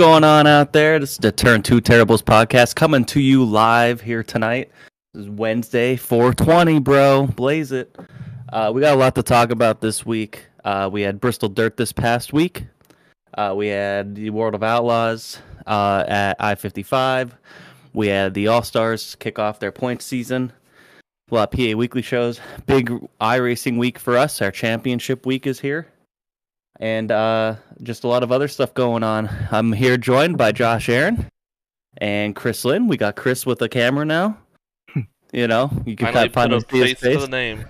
Going on out there? This is the Turn Two Terribles podcast coming to you live here tonight. This is Wednesday, 420, bro. Blaze it. Uh, we got a lot to talk about this week. Uh, we had Bristol Dirt this past week. Uh, we had the World of Outlaws uh, at I 55. We had the All Stars kick off their point season. Of PA Weekly shows. Big iRacing week for us. Our championship week is here and uh, just a lot of other stuff going on. I'm here joined by Josh Aaron and Chris Lynn. We got Chris with a camera now. You know, you can Finally find put a his face face. to the name.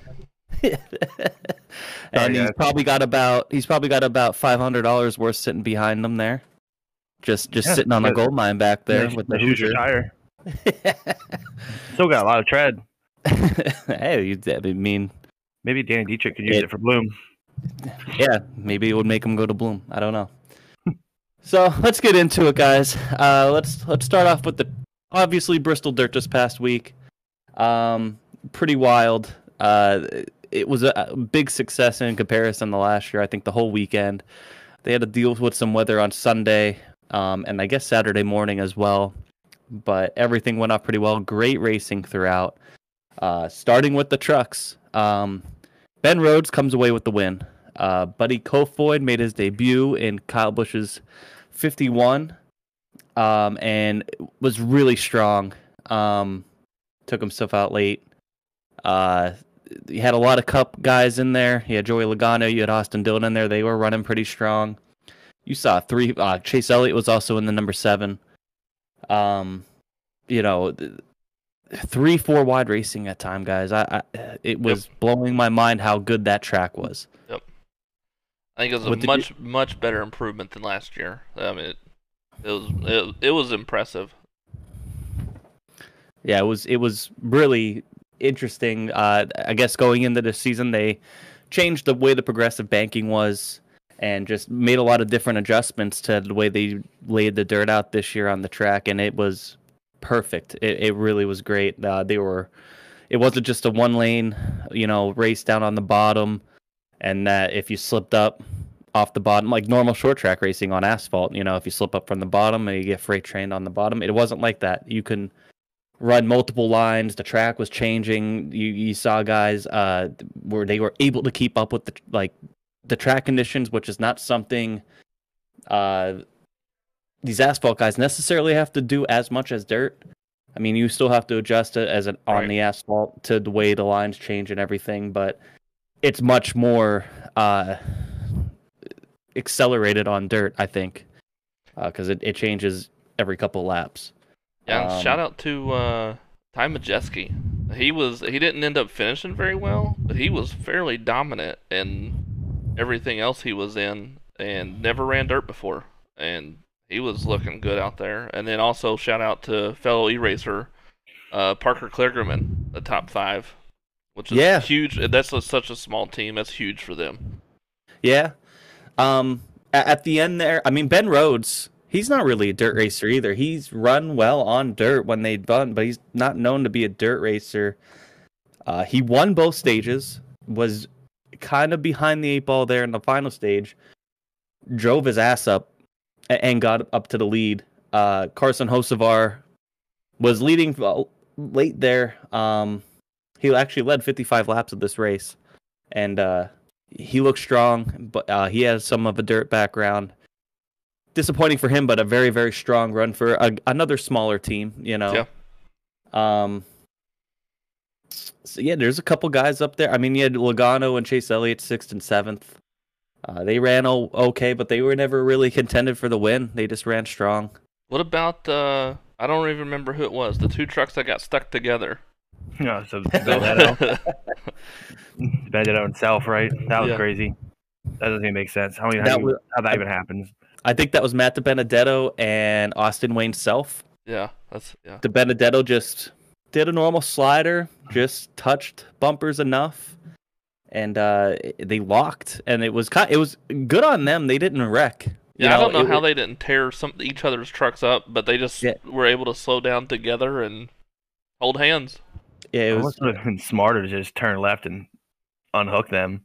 and yeah. he's probably got about he's probably got about five hundred dollars worth sitting behind him there, just just Yeah, sitting on the gold mine back there Yeah, with the Hoosier Hoosier. tire. Still got a lot of tread. hey, you, I mean, Maybe Danny Dietrich could use It- it, for Bloom. Yeah, maybe it would make him go to Bloom. I don't know. so let's get into it, guys. Uh, let's let's start off with the obviously Bristol Dirt this past week. Um, pretty wild. Uh, it was a a big success in comparison to last year. I think the whole weekend they had to deal with some weather on Sunday, um, and I guess Saturday morning as well. But everything went off pretty well. Great racing throughout. Uh, starting with the trucks. Um, Ben Rhodes comes away with the win. Uh, Buddy Kofoid made his debut in Kyle Busch's 51 um, and was really strong. Um, took himself out late. Uh, he had a lot of cup guys in there. You had Joey Logano, you had Austin Dillon in there. They were running pretty strong. You saw three. Uh, Chase Elliott was also in the number seven. Um, you know, th- three, four wide racing at time, guys. I, I it was blowing my mind how good that track was. I think it was What a much much better improvement than last year. I mean, it, it was it, it was impressive. Yeah, it was it was really interesting. Uh, I guess going into the season, they changed the way the progressive banking was, and just made a lot of different adjustments to the way they laid the dirt out this year on the track, and it was perfect. It it really was great. Uh, they were, it wasn't just a one lane, you know, race down on the bottom, and that if you slipped up off the bottom, like normal short track racing on asphalt, you know, if you slip up from the bottom and you get freight trained on the bottom, it wasn't like that. You can run multiple lines. The track was changing. You you saw guys uh where they were able to keep up with the like the track conditions, which is not something uh these asphalt guys necessarily have to do as much as dirt. I mean, you still have to adjust it as an on Right. the asphalt to the way the lines change and everything, but it's much more uh accelerated on dirt, I think, because it, it changes every couple laps. Yeah, Um, shout out to uh, Ty Majeski. He was he didn't end up finishing very well, but he was fairly dominant in everything else he was in, and never ran dirt before, and he was looking good out there. And then also shout out to fellow e-racer uh, Parker Kligerman, the top five, which is Yeah. huge. That's a, such a small team. That's huge for them. Yeah. Um at the end there, I mean Ben Rhodes, he's not really a dirt racer either. He's run well on dirt when they run, but he's not known to be a dirt racer. Uh he won both stages, was kind of behind the eight ball there in the final stage. Drove his ass up and got up to the lead. Uh Carson Hocevar was leading uh, late there. Um he actually led 55 laps of this race. And uh he looks strong, but uh, he has some of a dirt background. Disappointing for him, but a very very strong run for a, another smaller team. You know. Yeah. Um. So yeah, there's a couple guys up there. I mean, you had Logano and Chase Elliott sixth and seventh. Uh, they ran o- okay, but they were never really contended for the win. They just ran strong. What about uh, I don't even remember who it was. The two trucks that got stuck together. No, so Benedetto, Benedetto himself, right? That was Yeah. crazy. That doesn't even make sense. How, many, how, That was- how that even happens? I think that was Matt DiBenedetto and Austin Wayne Self. yeah, that's yeah. DiBenedetto just did a normal slider, just touched bumpers enough, and uh, they locked. And it was kind, it was good on them. They didn't wreck. You Yeah, I don't know it how they didn't tear some each other's trucks up, but they just Yeah. were able to slow down together and hold hands. Yeah, it was. would have been smarter to just turn left and unhook them.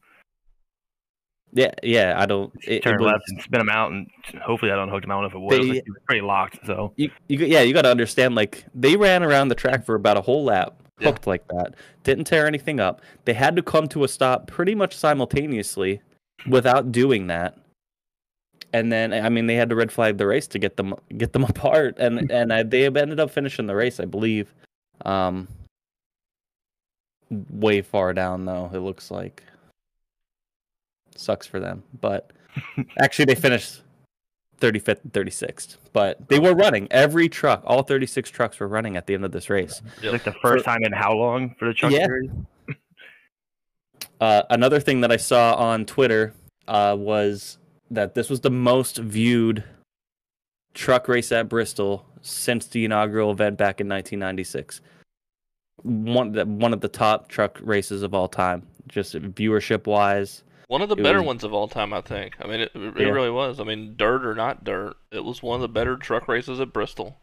Yeah, yeah. I don't. It, turn it left and spin them out, and hopefully I don't hook him. I don't know if it was. They- It was pretty locked. So You, you, yeah, you got to understand. Like they ran around the track for about a whole lap, Yeah. hooked like that. Didn't tear anything up. They had to come to a stop pretty much simultaneously, without doing that. And then, I mean, they had to red flag the race to get them get them apart, and and uh, they ended up finishing the race, I believe. Um, way far down though. It looks like sucks for them, but actually they finished 35th and 36th. But they were running. Every truck, all 36 trucks were running at the end of this race. it's like the first time in how long for the truck Yeah. series? Uh, another thing that I saw on Twitter uh, was that this was the most viewed truck race at Bristol since the inaugural event back in 1996. One, the- one of the top truck races of all time, just viewership wise. One of the better was- ones of all time, I think. I mean, it, it Yeah. really was. I mean, dirt or not dirt, it was one of the better truck races at Bristol.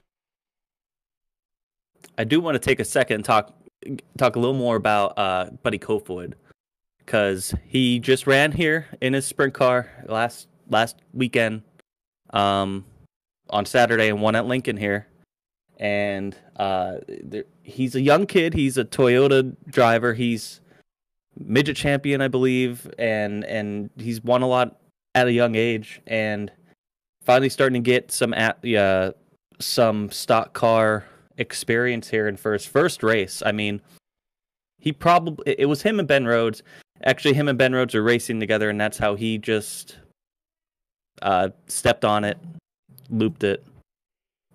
I do want to take a second and talk talk a little more about uh, Buddy Kofoid because he just ran here in his sprint car last last weekend um, on Saturday and won at Lincoln here. And uh, there, he's a young kid. He's a Toyota driver. He's midget champion, I believe, and and he's won a lot at a young age. And finally starting to get some at uh, some stock car experience here in his first race. I mean, he probably it was him and Ben Rhodes. Actually, him and Ben Rhodes are racing together, and that's how he just uh, stepped on it, looped it.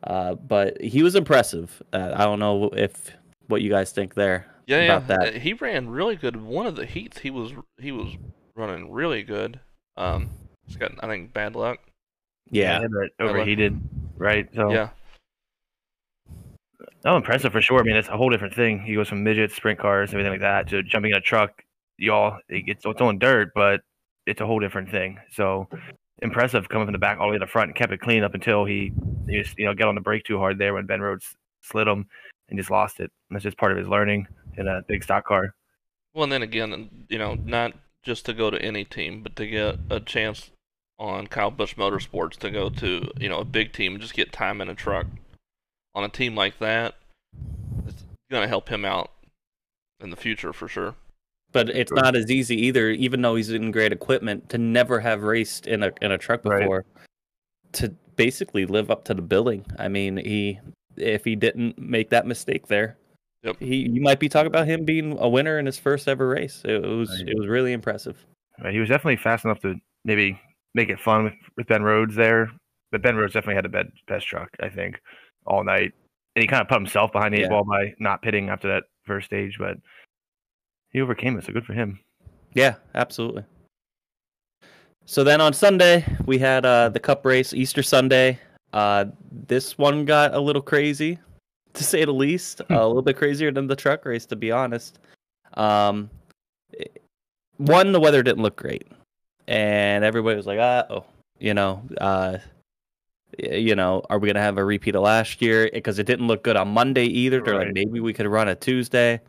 Uh, but he was impressive. Uh, I don't know if what you guys think there Yeah, about yeah. that. uh, He ran really good. One of the heats, he was he was running really good. Um, he's got I think bad luck. Yeah, Had that I overheated, right? So Yeah, Oh, impressive for sure. I mean, it's a whole different thing. He goes from midgets, sprint cars, everything like that, to jumping in a truck. Y'all, it gets it's on dirt, but it's a whole different thing. So impressive coming from the back all the way to the front and kept it clean up until he, he just you know got on the brake too hard there when Ben Rhodes slid him and just lost it. And that's just part of his learning in a big stock car. Well, and then again, you know, not just to go to any team, but to get a chance on Kyle Busch Motorsports to go to, you know, a big team and just get time in a truck on a team like that, it's going to help him out in the future for sure. But it's not as easy either. Even though he's in great equipment, to never have raced in a in a truck Right. before, to basically live up to the billing. I mean, he if he didn't make that mistake there, Yep. he you might be talking about him being a winner in his first ever race. It, was Right. it was really impressive. Right, he was definitely fast enough to maybe make it fun with, with Ben Rhodes there, but Ben Rhodes definitely had the best, best truck, I think, all night. And he kind of put himself behind the eight ball by not pitting after that first stage, but he overcame it, so good for him. Yeah, absolutely. So then on Sunday we had uh, the Cup race, Easter Sunday. Uh, this one got a little crazy, to say the least. a little bit crazier than the truck race, to be honest. Um, one, the weather didn't look great, and everybody was like, "Ah, oh, you know, uh, you know, are we gonna have a repeat of last year?" Because it didn't look good on Monday either. They're like, maybe we could run a Tuesday.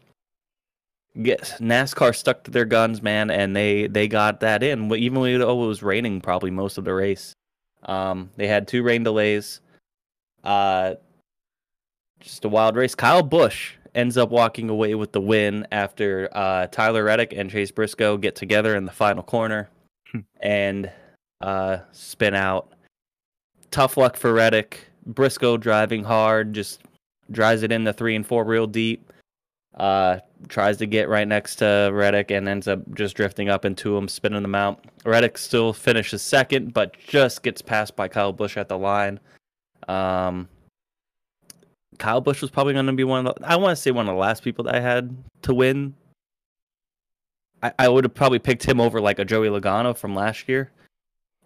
Yes, NASCAR stuck to their guns, man, and they they got that in. Even though it was raining, probably most of the race, um, they had two rain delays. Uh, just a wild race. Kyle Busch ends up walking away with the win after uh, Tyler Reddick and Chase Briscoe get together in the final corner Hmm. and uh, spin out. Tough luck for Reddick. Briscoe driving hard, just drives it in the three and four real deep. Uh, tries to get right next to Reddick and ends up just drifting up into him, spinning him out. Reddick still finishes second, but just gets passed by Kyle Busch at the line. Um, Kyle Busch was probably going to be one of the, I want to say one of the last people that I had to win. I, I would have probably picked him over like a Joey Logano from last year.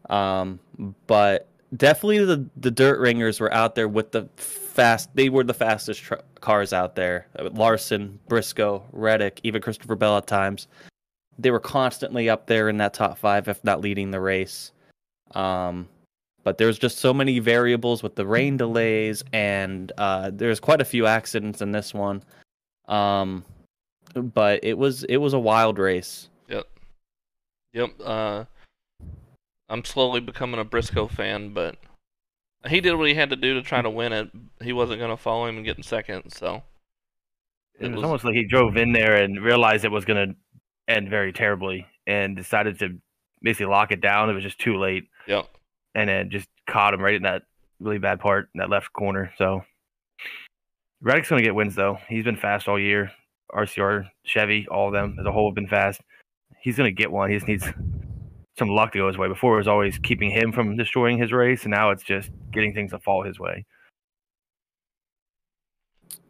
Um, but definitely the the dirt ringers were out there with the fast. They were the fastest tr- cars out there. Uh, Larson, Briscoe, Reddick, even Christopher Bell at times. They were constantly up there in that top five, if not leading the race. Um, but there's just so many variables with the rain delays, and uh, there's quite a few accidents in this one. Um, but it was it was a wild race. Yep. Yep. Uh, I'm slowly becoming a Briscoe fan, but he did what he had to do to try to win it. He wasn't going to follow him and get in second, so it, was, was almost like he drove in there and realized it was going to end very terribly and decided to basically lock it down. It was just too late. Yep. And then just caught him right in that really bad part, in that left corner. So Reddick's going to get wins though. He's been fast all year. RCR, Chevy, all of them as a whole have been fast. He's going to get one. He just needs some luck to go his way. Before it was always keeping him from destroying his race, and now it's just getting things to fall his way.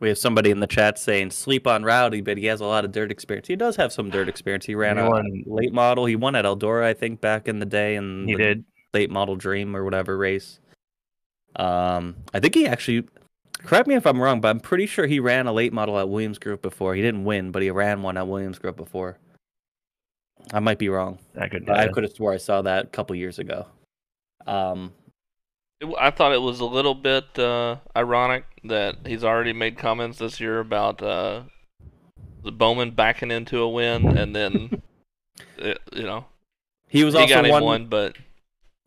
We have somebody in the chat saying sleep on Rowdy, but he has a lot of dirt experience. He does have some dirt experience. He ran he a late model. He won at Eldora, I think, back in the day, and he did late model Dream or whatever race. Um, I think he actually. Correct me if I'm wrong, but I'm pretty sure he ran a late model at Williams Grove before. He didn't win, but he ran one at Williams Grove before. I might be wrong. I could. I could have swore I saw that a couple years ago. Um, I thought it was a little bit uh, ironic that he's already made comments this year about uh, Bowman backing into a win, and then it, you know he was he also one, one, but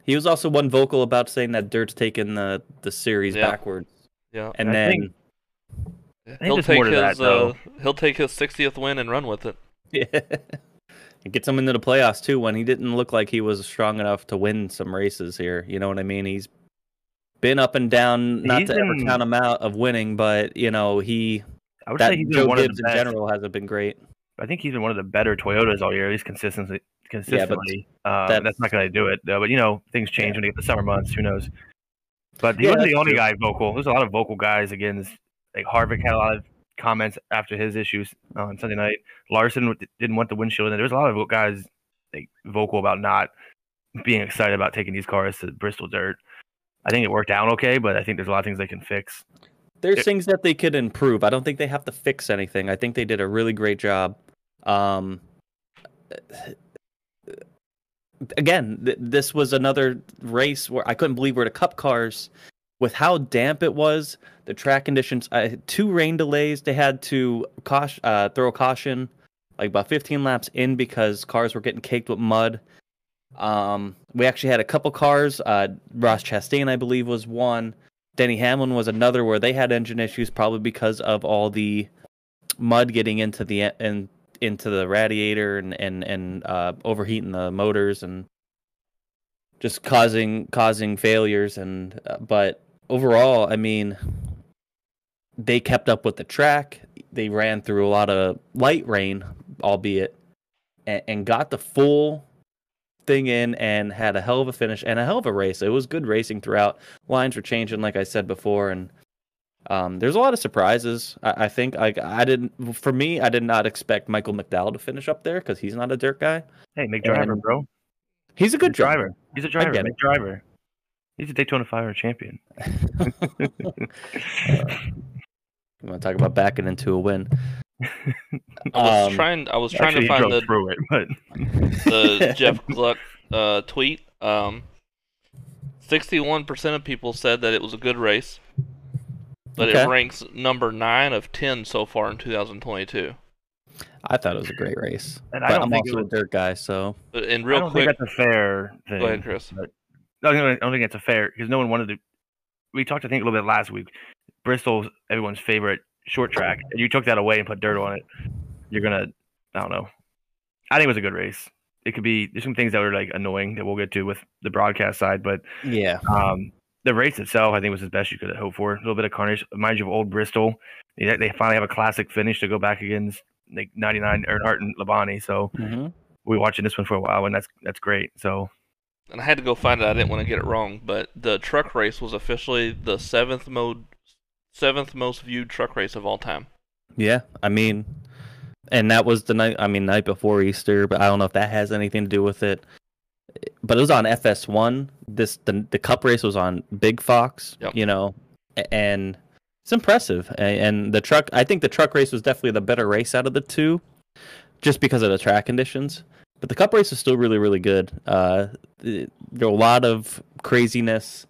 he was also one vocal about saying that Dirt's taking the the series yeah. backwards. Yeah, and I then think, he'll take his that, uh, he'll take his 60th win and run with it. Yeah. It gets him into the playoffs too when he didn't look like he was strong enough to win some races here. You know what I mean? He's been up and down, not he's to been, ever count him out of winning, but you know, he I would say he's Joe one Gibbs in general hasn't been great. I think he's been one of the better Toyotas all year, at least consistently. Consistently, yeah, uh, that's, that's, not going to do it. Though, but you know, things change yeah. when you get the summer months. Who knows? But he yeah, wasn't the only true. guy vocal. There's a lot of vocal guys against like Harvick had a lot of comments after his issues on Sunday night. Larson didn't want the windshield, and there was a lot of guys like vocal about not being excited about taking these cars to Bristol Dirt. I think it worked out okay, but I think there's a lot of things they can fix. There's it, things that they could improve. I don't think they have to fix anything. I think they did a really great job. Um, again, th- this was another race where I couldn't believe where the Cup cars with how damp it was, the track conditions, uh, two rain delays. They had to caution, uh, throw caution like about 15 laps in because cars were getting caked with mud. Um, we actually had a couple cars. Uh, Ross Chastain, I believe, was one. Denny Hamlin was another where they had engine issues, probably because of all the mud getting into the and into the radiator and and and uh, overheating the motors and just causing causing failures. And uh, but overall, I mean, they kept up with the track. They ran through a lot of light rain, albeit, and, and, got the full thing in and had a hell of a finish and a hell of a race. It was good racing throughout. Lines were changing, like I said before, and um, there's a lot of surprises. I, I think I, I didn't. For me, I did not expect Michael McDowell to finish up there because he's not a dirt guy. Hey, McDriver, bro. He's a good he's a driver. He's a driver. McDriver. He's a Daytona 500 champion. uh, you want to talk about backing into a win? I was um, trying. I was trying to find the through it, but the Jeff Gluck uh, tweet. Um, sixty-one percent of people said that it was a good race, but okay. it ranks number nine of ten so far in 2022. I thought it was a great race, and I am also was, a dirt guy, so. And real I don't quick, think that's a fair thing. Go ahead, Chris. But I don't think it's a fair because no one wanted to. We talked, I think, a little bit last week. Bristol's everyone's favorite short track, and you took that away and put dirt on it. You're gonna, I don't know. I think it was a good race. It could be there's some things that were like annoying that we'll get to with the broadcast side, but yeah, um, the race itself I think was the best you could have hoped for. A little bit of carnage, mind you, of old Bristol. They, they finally have a classic finish to go back against like 99 Earnhardt and Labonte. So mm-hmm. we are watching this one for a while, and that's that's great. So and I had to go find it. I didn't want to get it wrong, but the truck race was officially the seventh mode, seventh most viewed truck race of all time. Yeah, I mean, and that was the night. I mean, night before Easter, but I don't know if that has anything to do with it. But it was on FS1. This the the Cup race was on Big Fox. Yep. You know, and it's impressive. And the truck, I think the truck race was definitely the better race out of the two, just because of the track conditions. But the cup race is still really, really good. Uh, there were a lot of craziness.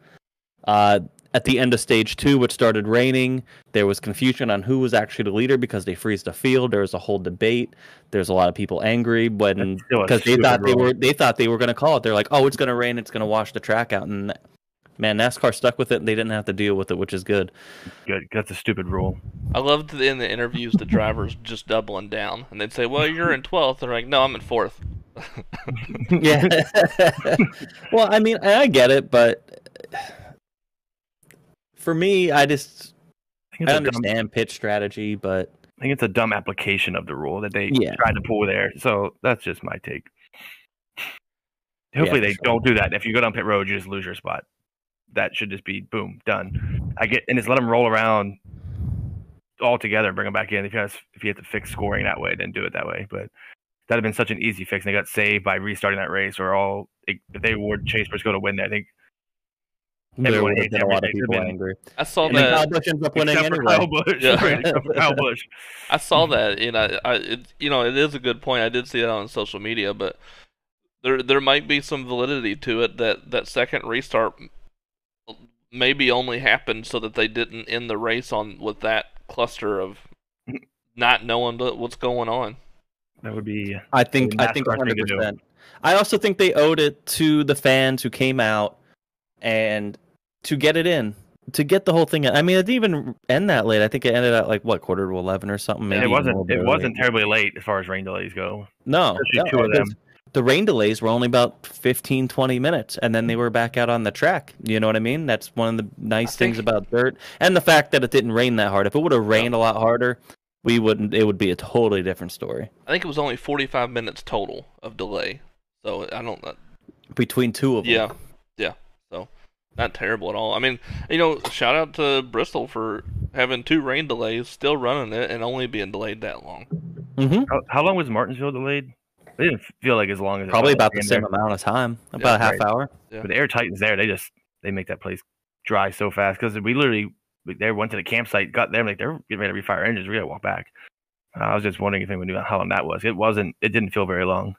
Uh, at the end of stage two, which started raining. There was confusion on who was actually the leader because they freeze the field. There was a whole debate. There's a lot of people angry when That's still a because they thought they were they thought they were going to call it. They're like, oh, it's going to rain. It's going to wash the track out. And man, NASCAR stuck with it. and They didn't have to deal with it, which is good. Good. That's a stupid rule. I loved in the interviews the drivers just doubling down, and they'd say, "Well, you're in 12th." They're like, "No, I'm in fourth. yeah. well, I mean, I get it, but for me, I just I I it's a dumb, understand pitch strategy, but I think it's a dumb application of the rule that they Yeah. tried to pull there. So that's just my take. Hopefully for they sure. don't do that. If you go down pit road, you just lose your spot. That should just be boom done. I get and just let them roll around all together, and bring them back in. If you have, if you have to fix scoring that way, then do it that way. But that'd have been such an easy fix. And they got saved by restarting that race, or all if they award Chase Briscoe to win. There. I think there Everyone would have hates been a lot of people been- angry. I saw And then Kyle that. Busch ends up winning for anyway. Kyle Busch, Yeah. right, Kyle Busch. I saw that, and I, I, it, you know, it is a good point. I did see that on social media, but there, there might be some validity to it that that second restart maybe only happened so that they didn't end the race on with that cluster of not knowing what's going on. That would be I think I think 100. percent I also think they owed it to the fans who came out and to get it in, to get the whole thing. in. I mean, it didn't even end that late. I think it ended at like what quarter to 11 or something. Maybe it wasn't it early. wasn't terribly late as far as rain delays go. No, especially no, two of them. The rain delays were only about 15, 20 minutes, and then they were back out on the track. You know what I mean? That's one of the nice I things about dirt, and the fact that it didn't rain that hard. If it would have rained a lot harder, we wouldn't. It would be a totally different story. I think it was only 45 minutes total of delay, so I don't. know Between two of them. Yeah, yeah. So not terrible at all. I mean, you know, shout out to Bristol for having two rain delays, still running it, and only being delayed that long. mm-hmm. How, how long was Martinsville delayed? It didn't feel like as long as Probably about the same there. amount of time, about a half right. hour. But the Air Titans there, they just they make that place dry so fast because we literally we- they went to the campsite, got there, like they're getting ready to refire engines. We gotta walk back. Uh, I was just wondering if anyone knew how long that was. It wasn't. It didn't feel very long.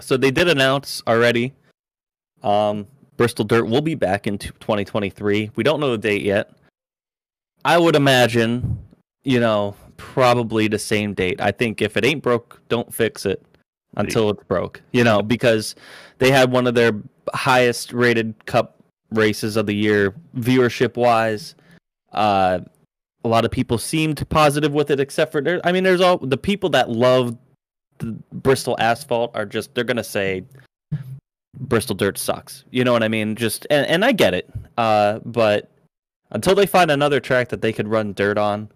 So they did announce already. Um, Bristol Dirt will be back in 2023. We don't know the date yet. I would imagine, you know, probably the same date. I think if it ain't broke, don't fix it until it's broke. You know, because they had one of their highest rated cup races of the year viewership wise. Uh, a lot of people seemed positive with it, except for there. I mean, there's all the people that love the Bristol asphalt are just they're gonna say Bristol dirt sucks. You know what I mean? Just and, and I get it. Uh, but until they find another track that they could run dirt on,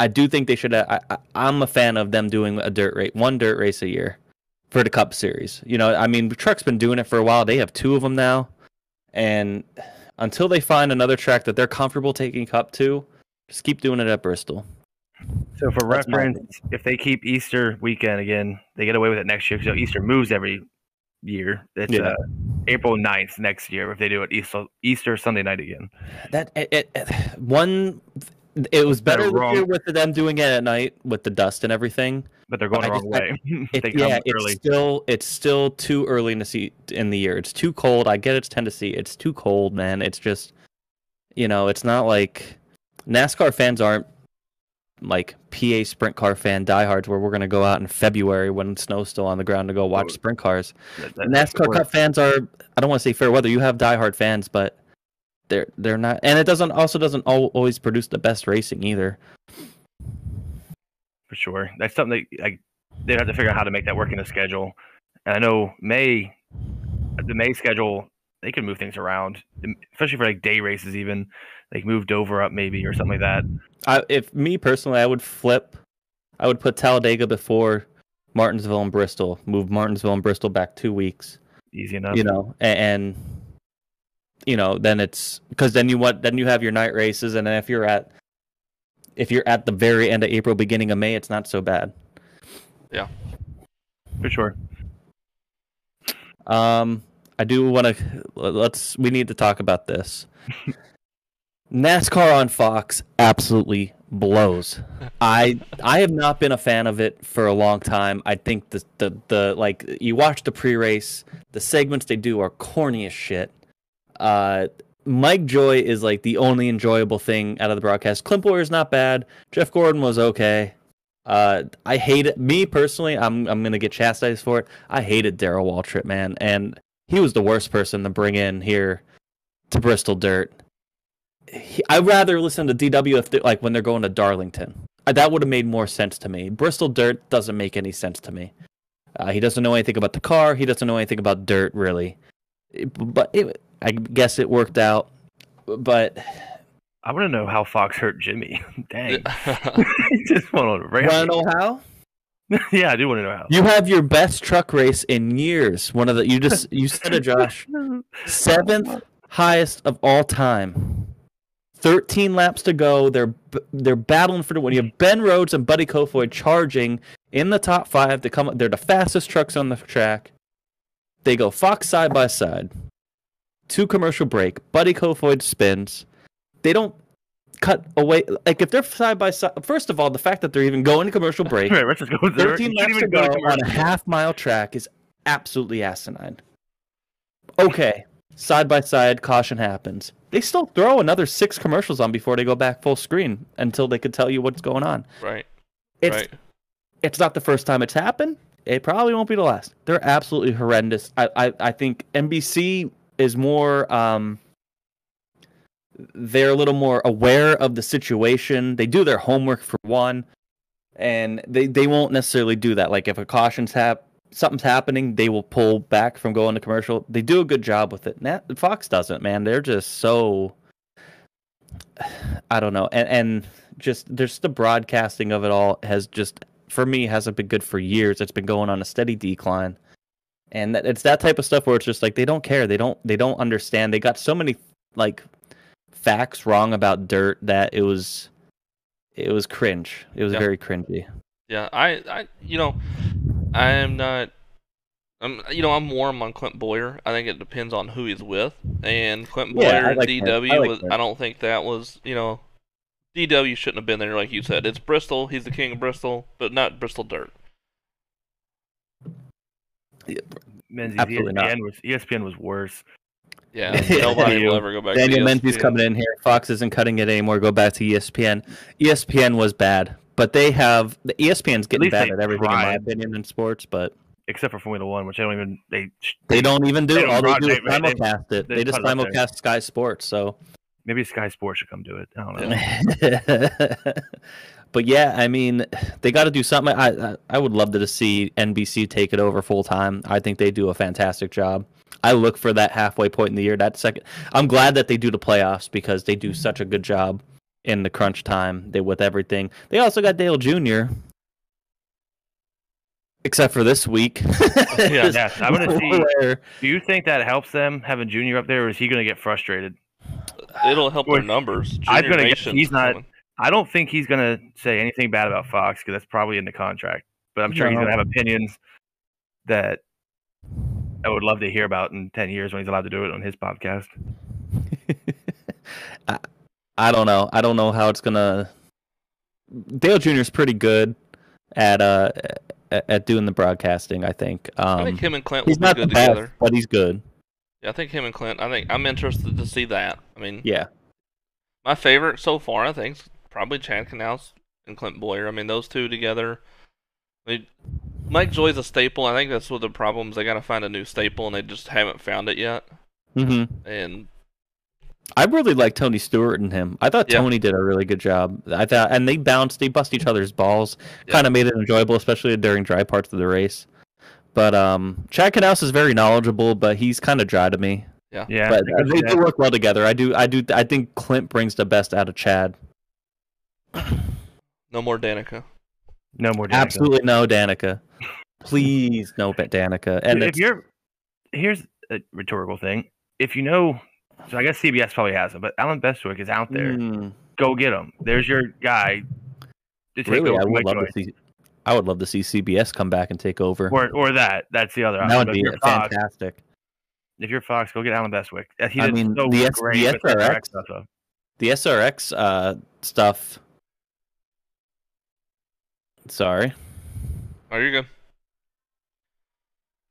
I do think they should. I, I, I'm a fan of them doing a dirt race, one dirt race a year for the Cup Series. You know, I mean, Truck's been doing it for a while. They have two of them now, and until they find another track that they're comfortable taking Cup to, just keep doing it at Bristol. So for That's reference, if they keep Easter weekend again, they get away with it next year because Easter moves every year. It's Yeah. uh, April 9th next year if they do it Easter, Easter Sunday night again. That it, it- one. It was better wrong. with them doing it at night with the dust and everything. But they're going But the wrong way. It, yeah, it's early. still it's still too early in the se- in the year. It's too cold. I get it's Tennessee. It's too cold, man. It's just you know, it's not like NASCAR fans aren't like PA sprint car fan diehards where we're gonna go out in February when snow's still on the ground to go watch Well, sprint cars. That- NASCAR. Cup fans are I don't want to say fair weather. You have diehard fans, but they're they're not, and it doesn't also doesn't always produce the best racing either. for sure. That's something that like they'd have to figure out how to make that work in the schedule. And I know May, the May schedule, they could move things around, especially for like day races. Even like move Dover up maybe or something like that. I, if me personally, I would flip. I would put Talladega before Martinsville and Bristol. Move Martinsville and Bristol back two weeks. Easy enough. You know, and, and you know, then it's because then you want then you have your night races, and then if you're at if you're at the very end of April, beginning of May, it's not so bad. Yeah. For sure. Um, I do want to let's we need to talk about this. NASCAR on Fox absolutely blows. I I have not been a fan of it for a long time. I think the the, the like you watch the pre-race, the segments they do are corny as shit. Uh, Mike Joy is like the only enjoyable thing out of the broadcast. Clint is not bad. Jeff Gordon was okay. Uh, I hate it. Me personally, I'm I'm gonna get chastised for it. I hated Darrell Waltrip, man, and he was the worst person to bring in here to Bristol Dirt. He, I'd rather listen to DW if like when they're going to Darlington. Uh, that would have made more sense to me. Bristol Dirt doesn't make any sense to me. Uh, he doesn't know anything about the car. He doesn't know anything about dirt, really. But it, I guess it worked out. But I want to know how Fox hurt Jimmy. Dang. Yeah. just want to you want to know how? yeah, I do want to know how. You have your best truck race in years. One of the you just you said it, Josh. Seventh highest of all time. 13 laps to go. They're they're battling for the win. You have Ben Rhodes and Buddy Kofoid charging in the top five to come. They're the fastest trucks on the track. They go Fox side by side. Two commercial break. Buddy Kofoid spins. They don't cut away. Like if they're side by side. First of all, the fact that they're even going to commercial break. Right, let's go there. 13 You can't laps to even go to on a half mile track is absolutely asinine. Okay, side by side, caution happens. They still throw another six commercials on before they go back full screen until they could tell you what's going on. right. It's right. it's not the first time it's happened. It probably won't be the last. They're absolutely horrendous. I I, I think NBC is more um they're a little more aware of the situation. They do their homework for one, and they they won't necessarily do that. Like if a caution's hap something's happening, they will pull back from going to commercial. They do a good job with it. Nat, Fox doesn't, man. They're just so I don't know. And and just there's the broadcasting of it all has just for me hasn't been good for years. It's been going on a steady decline. And that, it's that type of stuff where it's just like they don't care. They don't they don't understand. They got so many like facts wrong about dirt that it was it was cringe. It was Yeah. very cringy. Yeah, I, I, you know, I am not. I'm, you know, I'm warm on Clint Bowyer. I think it depends on who he's with. And Clint Yeah, Bowyer like DW I like was. I don't think that was. You know, DW shouldn't have been there, like you said. It's Bristol. He's the king of Bristol, but not Bristol Dirt. Menzies, Absolutely not. ESPN was ESPN was worse. Yeah, nobody will ever go back. Daniel to Menzies coming in here. Fox isn't cutting it anymore. Go back to ESPN. ESPN was bad, but they have the ESPN's getting least bad at everything, in my opinion, in sports. But Except for Formula One, which I don't even they they don't even do. They don't all they do is broad- they- they- simulcast it. they They just put it up simulcast Sky Sports. So maybe Sky Sports should come do it. I don't know. but yeah, I mean, they got to do something. I, I I would love to see NBC take it over full time. I think they do a fantastic job. I look for that halfway point in the year. That second, I'm glad that they do the playoffs because they do such a good job in the crunch time. They with everything. They also got Dale Jr. Except for this week. Yeah. Yes, I want to see. Do you think that helps them having Junior up there, or is he going to get frustrated? It'll help their Well, numbers. I'm gonna guess he's not- coming. I don't think he's going to say anything bad about Fox because that's probably in the contract. But I'm sure he's going to have opinions that I would love to hear about in ten years when he's allowed to do it on his podcast. I, I don't know. I don't know how it's gonna. Dale Jr. is pretty good at uh at, at doing the broadcasting. I think. Um, I think him and Clint will he's be not the best, together. but he's good. Yeah, I think him and Clint. I think I'm interested to see that. I mean, Yeah. my favorite so far, I think, is probably Chad Knaus and Clint Bowyer. I mean, those two together. I mean, Mike Joy's a staple. I think that's what the problem is. They got to find a new staple, and they just haven't found it yet. Mm-hmm. And I really like Tony Stewart and him. I thought Yeah. Tony did a really good job. I thought, and they bounced, they bust each other's balls. Yeah. Kind of made it enjoyable, especially during dry parts of the race. But um, Chad Knaus is very knowledgeable, but he's kind of dry to me. Yeah, yeah. but I can they do work well together. I do, I do, I think Clint brings the best out of Chad. no more Danica. no more. Danica. Absolutely no Danica. Please no Danica. And if you're here's a rhetorical thing. If you know, so I guess CBS probably has him, but Allen Bestwick is out there. Mm, Go get him. There's your guy. To take really, over I would love Joy. to see. I would love to see CBS come back and take over. or or that. That's the other option. that would be if you're Fox, fantastic. if you're Fox, go get Allen Bestwick. He I mean, so the S- the SRX stuff. The SRX uh, stuff. Sorry. Oh, you're good.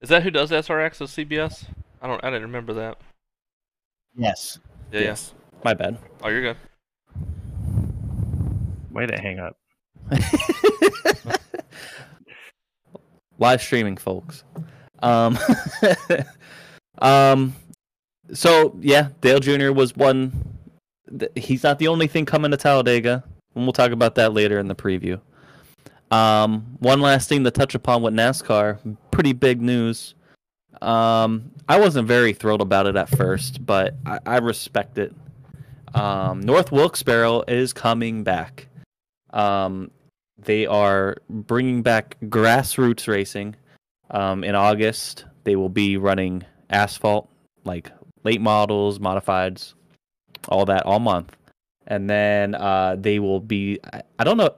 Is that who does SRX as CBS? I don't. I didn't remember that. Yes. Yeah, yes. My bad. Oh, you're good. Way to hang up. Live streaming, folks. Um, um, so yeah, Dale Jr. was one. He's not the only thing coming to Talladega, and we'll talk about that later in the preview. Um, one last thing to touch upon with NASCAR, pretty big news. Um, I wasn't very thrilled about it at first, but I, I respect it. Um, North Wilkesboro is coming back. Um, they are bringing back grassroots racing. Um, in August, they will be running asphalt, like late models, modifieds, all that, all month. And then uh, they will be, I, don't know,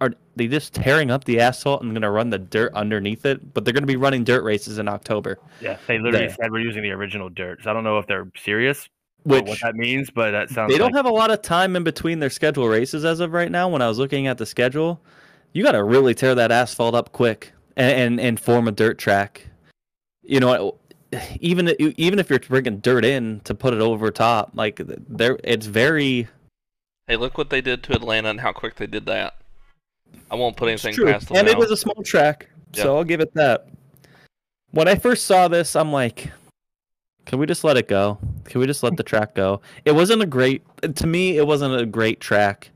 are they just tearing up the asphalt and going to run the dirt underneath it? But they're going to be running dirt races in October, Yeah, they literally said we're using the original dirt. So I don't know if they're serious which what that means, but that sounds. they don't like, have a lot of time in between their schedule races as of right now. When I was looking at the schedule, you got to really tear that asphalt up quick and, and and form a dirt track. You know, even even if you're bringing dirt in to put it over top, like there, it's very Hey, look what they did to Atlanta and how quick they did that. I won't put anything true. past them. and it was a small track, so I'll give it that. When I first saw this, I'm like, can we just let it go? Can we just let the track go? It wasn't a great to me. It wasn't a great track.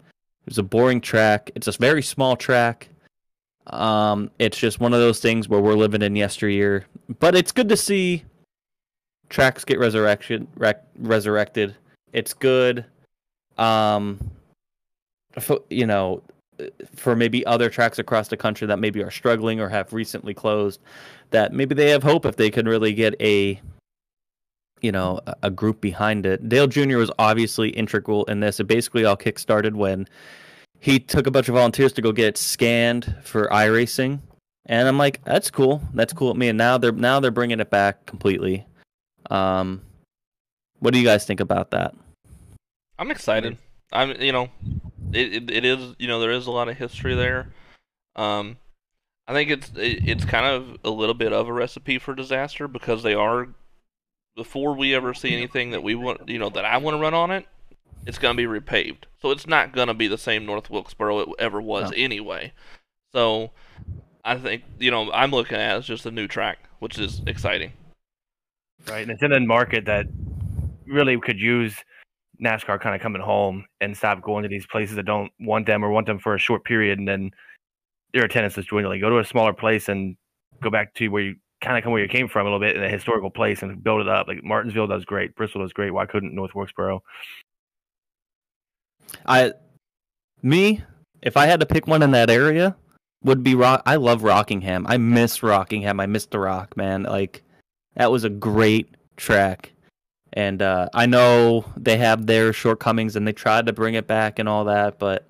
It was a boring track. It's a very small track. Um, it's just one of those things where we're living in yesteryear. But it's good to see tracks get resurrection rec- resurrected. It's good. Um, for, you know, for maybe other tracks across the country that maybe are struggling or have recently closed, that maybe they have hope if they can really get a you know a- group behind it. Dale Jr. was obviously integral in this. It basically all kick-started when he took a bunch of volunteers to go get scanned for iRacing, and I'm like, that's cool, that's cool with me. And now they're now they're bringing it back completely. Um, what do you guys think about that? I'm excited. I'm, you know, it, it it is, you know, there is a lot of history there. Um, I think it's it, it's kind of a little bit of a recipe for disaster because they are before we ever see anything that we want, you know, that I want to run on it, it's gonna be repaved. So it's not gonna be the same North Wilkesboro it ever was No. anyway. So I think, you know, I'm looking at it as just a new track, which is exciting. right, and it's in a market that really could use NASCAR kind of coming home and stop going to these places that don't want them or want them for a short period, and then their attendance is dwindling. Go to a smaller place and go back to where you kind of come where you came from a little bit in a historical place and build it up. Like Martinsville does great, Bristol does great. Why couldn't North Wilkesboro? I, me, if I had to pick one in that area, would be Rock. I love Rockingham. I miss Rockingham. I miss the Rock, man. Like that was a great track, and uh, I know they have their shortcomings and they tried to bring it back and all that, but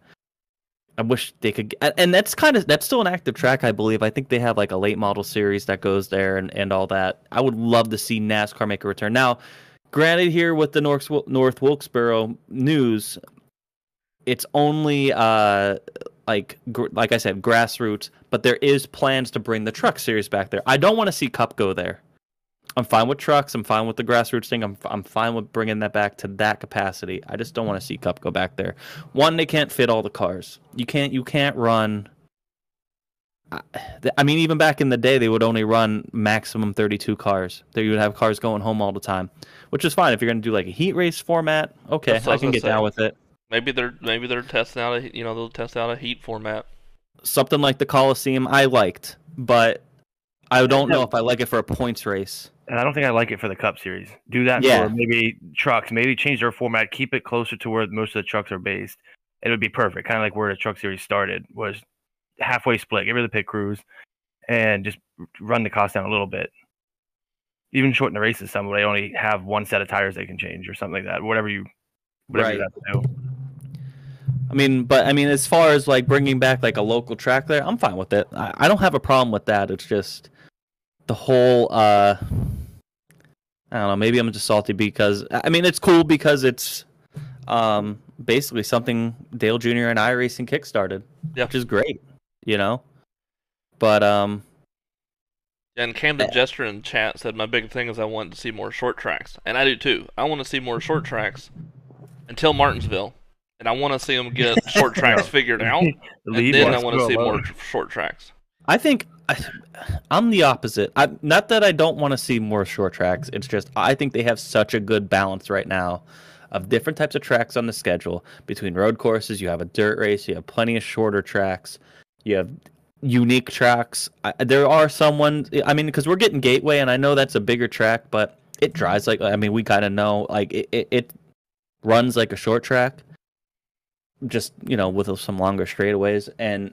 I wish they could. and- that's kind of that's still an active track, I believe. I think they have like a late model series that goes there and and all that. I would love to see NASCAR make a return now. Granted, here with the North North Wilkesboro news, it's only uh like gr- like I said grassroots, but there is plans to bring the truck series back there. I don't want to see Cup go there. I'm fine with trucks. I'm fine with the grassroots thing. I'm I'm fine with bringing that back to that capacity. I just don't want to see Cup go back there. One, they can't fit all the cars. You can't you can't run. I- I mean, even back in the day, they would only run maximum 32 cars. There you would have cars going home all the time, which is fine if you're going to do like a heat race format. Okay, That's I I can get say. down with it. Maybe they're maybe they're testing out a you know they'll test out a heat format. something like the Coliseum I liked, but I don't know if I like it for a points race. And I don't think I like it for the Cup Series. Do that Yeah. for maybe trucks. Maybe change their format. Keep it closer to where most of the trucks are based. It would be perfect. Kind of like where the Truck Series started was halfway split. Get rid of the pit crews and just run the cost down a little bit. Even shorten the races some. Where they only have one set of tires they can change or something like that. Whatever you, whatever you have to do. I mean, but I mean, as far as like bringing back like a local track there, I'm fine with it. I, I don't have a problem with that. It's just the whole. uh I don't know. Maybe I'm just salty because I mean it's cool because it's um basically something Dale Jr. and iRacing kickstarted, Yeah. which is great, you know. But um, And Camden Jester in chat said my big thing is I want to see more short tracks, and I do too. I want to see more short tracks until Martinsville, and I want to see them get short tracks figured out, and then I want to see more short tracks. I think I, I'm the opposite. I, not that I don't want to see more short tracks. It's just I think they have such a good balance right now of different types of tracks on the schedule between road courses. You have a dirt race. You have plenty of shorter tracks. You have unique tracks. I, there are some ones. I mean, because we're getting Gateway, and I know that's a bigger track, but it mm-hmm. drives like. I mean, we kind of know like it, it. It runs like a short track. Just you know, with some longer straightaways and.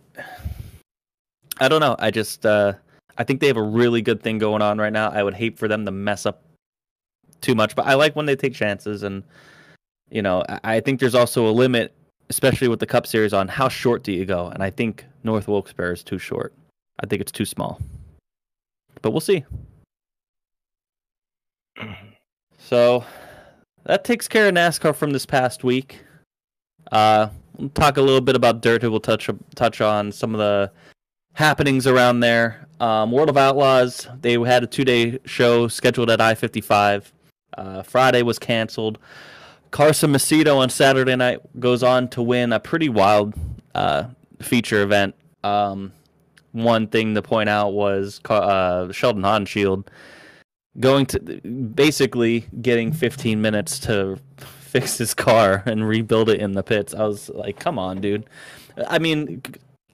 I don't know. I just uh I think they have a really good thing going on right now. I would hate for them to mess up too much, but I like when they take chances and you know, I, I think there's also a limit, especially with the Cup Series, on how short do you go. And I think North Wilkesboro is too short. I think it's too small. But we'll see. So that takes care of NASCAR from this past week. Uh, we'll talk a little bit about Dirt. We'll touch touch on some of the happenings around there. Um, World of Outlaws, they had a two day show scheduled at I 55. Uh, Friday was canceled. Carson Macedo on Saturday night goes on to win a pretty wild uh, feature event. Um, one thing to point out was uh, Sheldon Haudenschild going to basically getting 15 minutes to fix his car and rebuild it in the pits. I was like, come on, dude. I mean,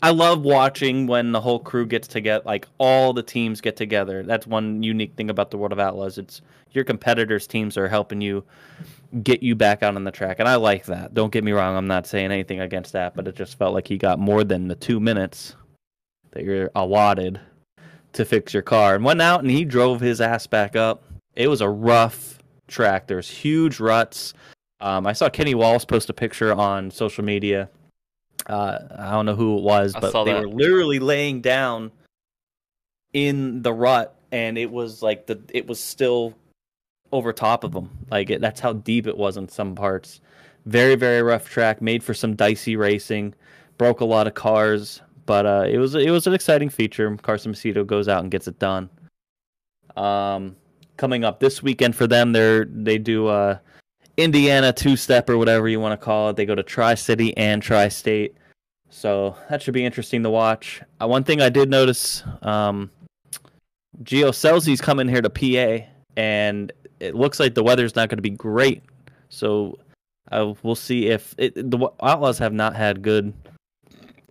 I love watching when the whole crew gets together, like all the teams get together. That's one unique thing about the World of Outlaws. It's your competitors' teams are helping you get you back out on the track, and I like that. Don't get me wrong; I'm not saying anything against that, but it just felt like he got more than the two minutes that you're allotted to fix your car, and went out and he drove his ass back up. It was a rough track. There's huge ruts. Um, I saw Kenny Wallace post a picture on social media uh, I don't know who it was, but they that. were literally laying down in the rut, and it was like the it was still over top of them. Like it, that's how deep it was in some parts. Very very rough track, made for some dicey racing. Broke a lot of cars, but uh, it was it was an exciting feature. Carson Macedo goes out and gets it done. Um, coming up this weekend for them, they're they do uh Indiana two step or whatever you want to call it. They go to Tri City and Tri State. So that should be interesting to watch. Uh, one thing I did notice, um, Gio Scelzi's coming here to PA, and it looks like the weather's not going to be great. So uh, we'll see if it, the Outlaws have not had good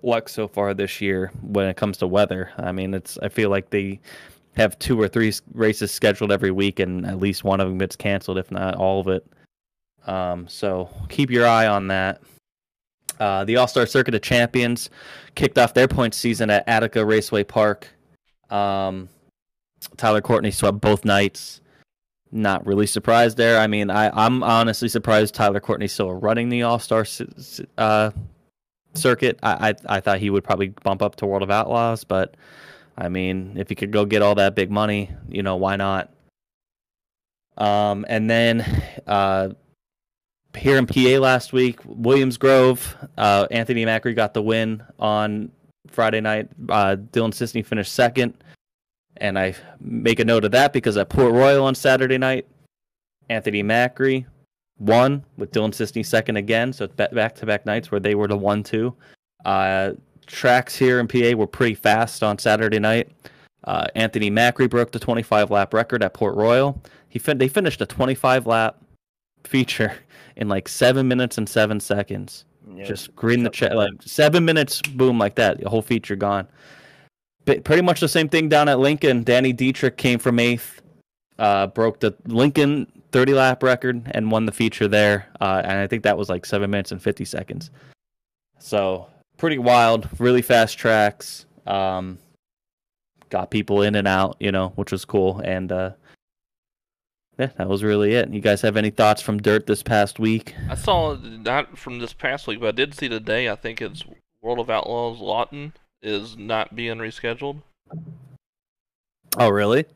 luck so far this year when it comes to weather. I mean, it's I feel like they have two or three races scheduled every week, and at least one of them gets canceled, if not all of it. Um, so keep your eye on that. Uh, the All Star Circuit of Champions kicked off their points season at Attica Raceway Park. Um, Tyler Courtney swept both nights. Not really surprised there. I mean, I, I'm honestly surprised Tyler Courtney's still running the All Star uh, circuit. I, I I thought he would probably bump up to World of Outlaws, but I mean, if he could go get all that big money, you know, why not? Um, and then uh, here in PA last week, Williams Grove, uh, Anthony Macri got the win on Friday night. Uh, Dylan Cisney finished second, and I make a note of that because at Port Royal on Saturday night, Anthony Macri won with Dylan Cisney second again. So it's back to back nights where they were the one two. Uh, tracks here in PA were pretty fast on Saturday night. Uh, Anthony Macri broke the 25 lap record at Port Royal. He fin- they finished a 25 lap feature in like seven minutes and seven seconds. Yeah, Just green the like like seven minutes, boom, like that. The whole feature gone. But pretty much the same thing down at Lincoln. Danny Dietrich came from eighth, uh, broke the Lincoln 30 lap record and won the feature there. Uh, and I think that was like seven minutes and 50 seconds. So pretty wild, really fast tracks. Um, got people in and out, you know, which was cool. And uh, yeah, that was really it. You guys have any thoughts from Dirt this past week? I saw not from this past week, but I did see today. I think it's World of Outlaws Lawton is not being rescheduled. Oh, really?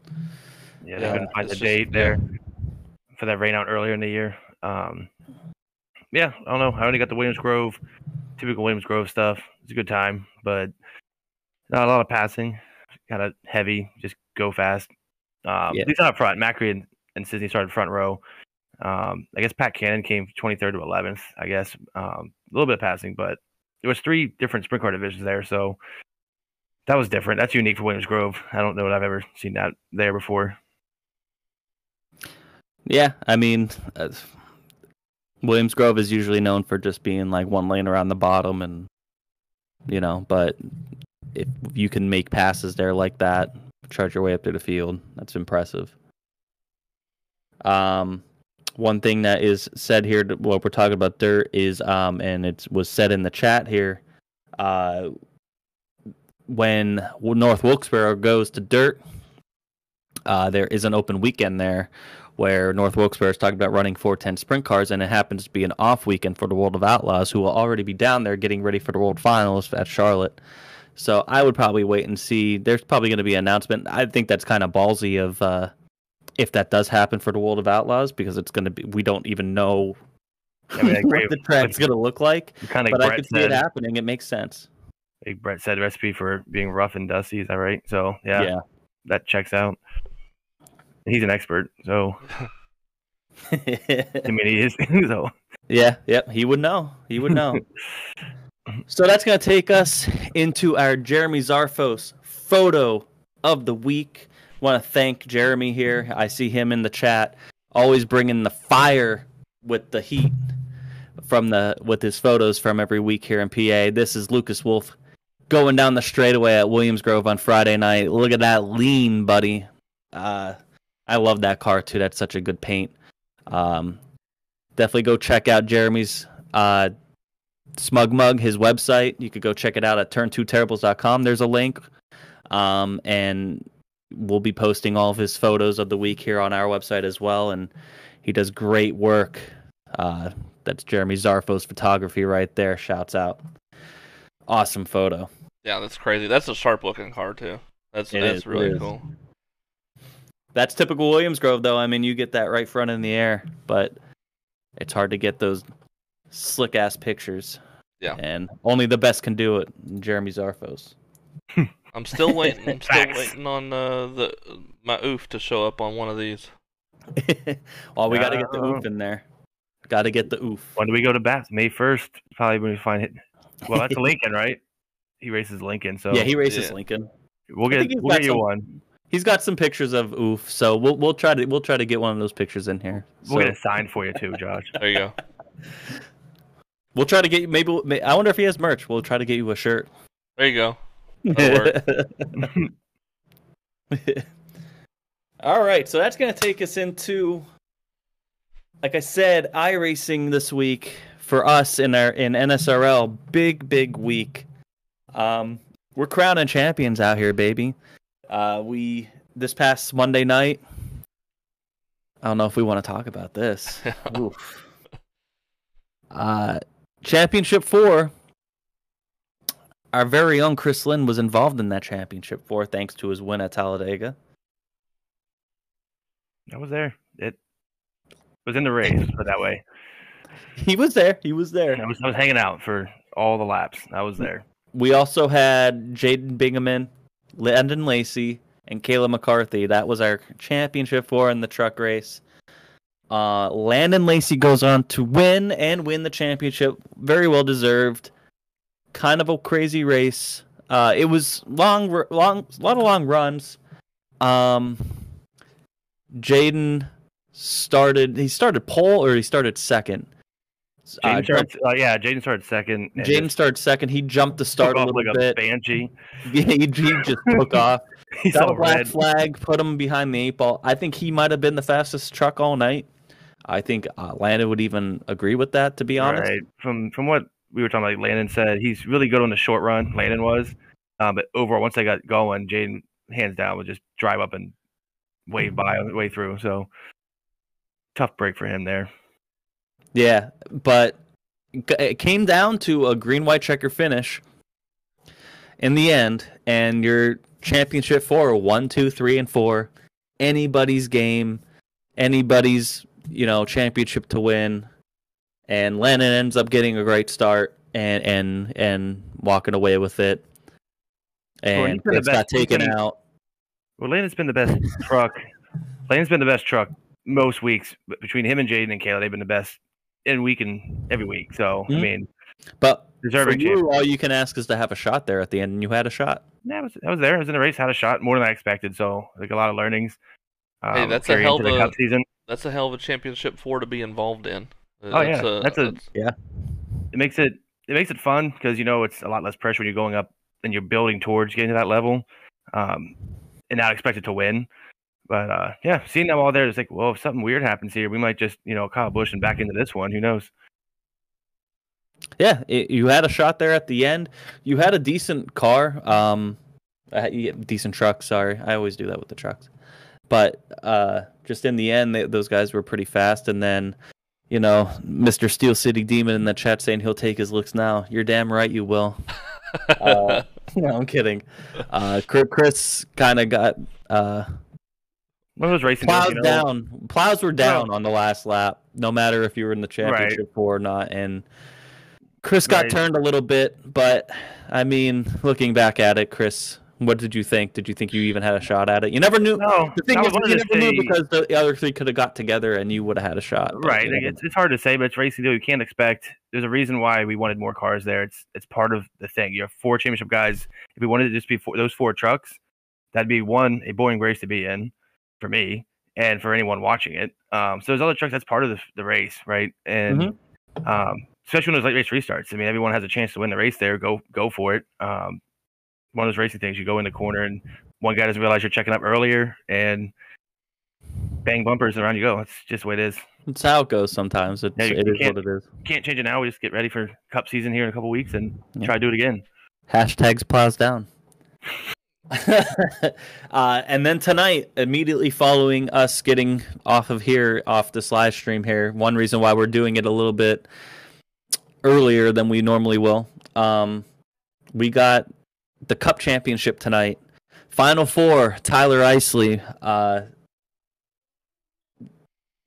Yeah, they Yeah, couldn't find it's the just- date there for that rain out earlier in the year. Um, yeah, I don't know. I only got the Williams Grove, typical Williams Grove stuff. It's a good time, but not a lot of passing. Kind of heavy, just go fast. Um, Yeah. At least not up front. Macri and, and Cisney started front row. Um, I guess Pat Cannon came 23rd to 11th. I guess um, a little bit of passing, but there was three different sprint car divisions there, so that was different. That's unique for Williams Grove. I don't know that I've ever seen that there before. Yeah, I mean, Williams Grove is usually known for just being like one lane around the bottom, and you know, but if you can make passes there like that, charge your way up to the field, that's impressive. Um, one thing that is said here, what we're talking about dirt is, um, and it was said in the chat here, uh, when North Wilkesboro goes to dirt, uh, there is an open weekend there where North Wilkesboro is talking about running 410 sprint cars, and it happens to be an off weekend for the World of Outlaws, who will already be down there getting ready for the World Finals at Charlotte. So I would probably wait and see. There's probably going to be an announcement. I think that's kind of ballsy of uh, if that does happen for the World of Outlaws, because it's going to be. We don't even know I mean, I what the track's going to look like, Kind of but I Brett could see it happening. It makes sense. like Brett said, recipe for being rough and dusty. Is that right? So yeah, Yeah. that checks out. He's an expert, so I mean he is. so Yeah, yep, he would know. He would know. so that's going to take us into our Jeremy Zarfos photo of the week. Want to thank Jeremy here. I see him in the chat, always bringing the fire with the heat from the with his photos from every week here in PA. This is Lucas Wolfe going down the straightaway at Williams Grove on Friday night. Look at that lean, buddy. Uh, I love that car too. That's such a good paint. Um, definitely go check out Jeremy's uh, SmugMug, his website. You could go check it out at turn2terribles.com. There's a link. Um, and we'll be posting all of his photos of the week here on our website as well. And he does great work. Uh, that's Jeremy Zarfos photography right there. Shouts out. Awesome photo. Yeah, that's crazy. That's a sharp looking car too. That's It that's is, really cool. That's typical Williams Grove, though. I mean, you get that right front in the air, but it's hard to get those slick ass pictures. Yeah. And only the best can do it. Jeremy Zarfos. I'm still waiting. I'm still waiting on uh, the my oof to show up on one of these. well, we got to get the Oh. oof in there. Got to get the oof. when do we go to Bath? May first, probably when we find it. Well, that's Lincoln, right? He races Lincoln, so yeah, he races yeah. Lincoln. we'll get think he's we'll get you some- one. He's got some pictures of oof, so we'll we'll try to we'll try to get one of those pictures in here. We'll So get it signed for you too, Josh. There you go. we'll try to get you maybe I wonder if he has merch. We'll try to get you a shirt. There you go. All right, so that's going to take us into, like I said, iRacing this week for us in our in NSRL. Big big week. Um, we're crowning champions out here, baby. Uh, we this past Monday night. I don't know if we want to talk about this. Oof. Uh, championship four. Our very own Chris Lynn was involved in that championship four, thanks to his win at Talladega. I was there. It was in the race, put that way. He was there. He was there. I was I was hanging out for all the laps. I was there. We also had Jaden Bingaman, Landon Lacey, and Kayla McCarthy. That was our championship four in the truck race. Uh, Landon Lacey goes on to win and win the championship. Very well deserved. Kind of a crazy race. Uh, it was long, long, a lot of long runs. Um, Jaden started. He started pole or he started second. Uh, started, uh, yeah, Jaden started second. Jaden started second. He jumped the start a little like bit. a banshee. he, he just took off. He's Got a black red. flag, put him behind the eight ball. I think he might have been the fastest truck all night. I think uh, Landon would even agree with that, to be honest. Right. From from what we were talking about, like Landon said, he's really good on the short run. Landon was, um, but overall, once they got going, Jaden hands down would just drive up and wave by on the way through. So tough break for him there. Yeah, but it came down to a green white checker finish in the end, and your championship four, one, two, three, and four, anybody's game, anybody's you know championship to win, and Landon ends up getting a great start and and and walking away with it, Well, and he's been the it's got best- taken been- out. Well, Landon's been the best truck. Landon's been the best truck most weeks. But between him and Jaden and Kayla, they've been the best in week and every week. So Mhm. I mean, But for deserving you, all you can ask is to have a shot there at the end, and you had a shot. Yeah, I was, I was there. I was in the race, had a shot more than I expected. So like a lot of learnings. Hey, um, that's a hell of a- season. That's a hell of a championship four to be involved in. Uh, Oh, yeah. That's a- Yeah. It makes it it makes it fun because you know it's a lot less pressure when you're going up and you're building towards getting to that level, um, and not expected to win. But uh, yeah, seeing them all there, it's like, well, if something weird happens here, we might just you know Kyle Busch and back into this one. Who knows? Yeah, it, you had a shot there at the end. You had a decent car, um, yeah, decent truck. Sorry, I always do that with the trucks. But uh, just in the end, they, those guys were pretty fast. And then, you know, Mr. Steel City Demon in the chat saying he'll take his looks now. You're damn right, you will. Uh, no, I'm kidding. Uh, Chris- Chris kind of got uh, those racing plows you know, down. Plows were down on the last lap, no matter if you were in the championship four or not. And Chris got Right. turned a little bit, but I mean, looking back at it, Chris, what did you think? Did you think you even had a shot at it? You never knew. No, The thing is, was you never knew because the other three could have got together and you would have had a shot. Right. Like, it's, it's hard to say, but it's racing deal. You can't expect. There's a reason why we wanted more cars there. It's it's part of the thing. You have four championship guys. If we wanted to just be four, those four trucks, that'd be one a boring race to be in for me and for anyone watching it. Um, so there's other trucks, that's part of the, the race, right? And Mm-hmm. um, especially when those late race restarts. I mean, everyone has a chance to win the race there. Go go for it. Um, one of those racing things. You go in the corner and one guy doesn't realize you're checking up earlier and bang bumpers and around you go. It's just the way it is. It's how it goes sometimes. It's, Yeah, you- it you is what it is. can't change it now. We just get ready for cup season here in a couple weeks and Yeah. try to do it again. Hashtags plows down. uh, and then tonight, immediately following us getting off of here, off this live stream here, one reason why we're doing it a little bit earlier than we normally will. Um, we got the Cup Championship tonight. Final four: Tyler Isley, uh,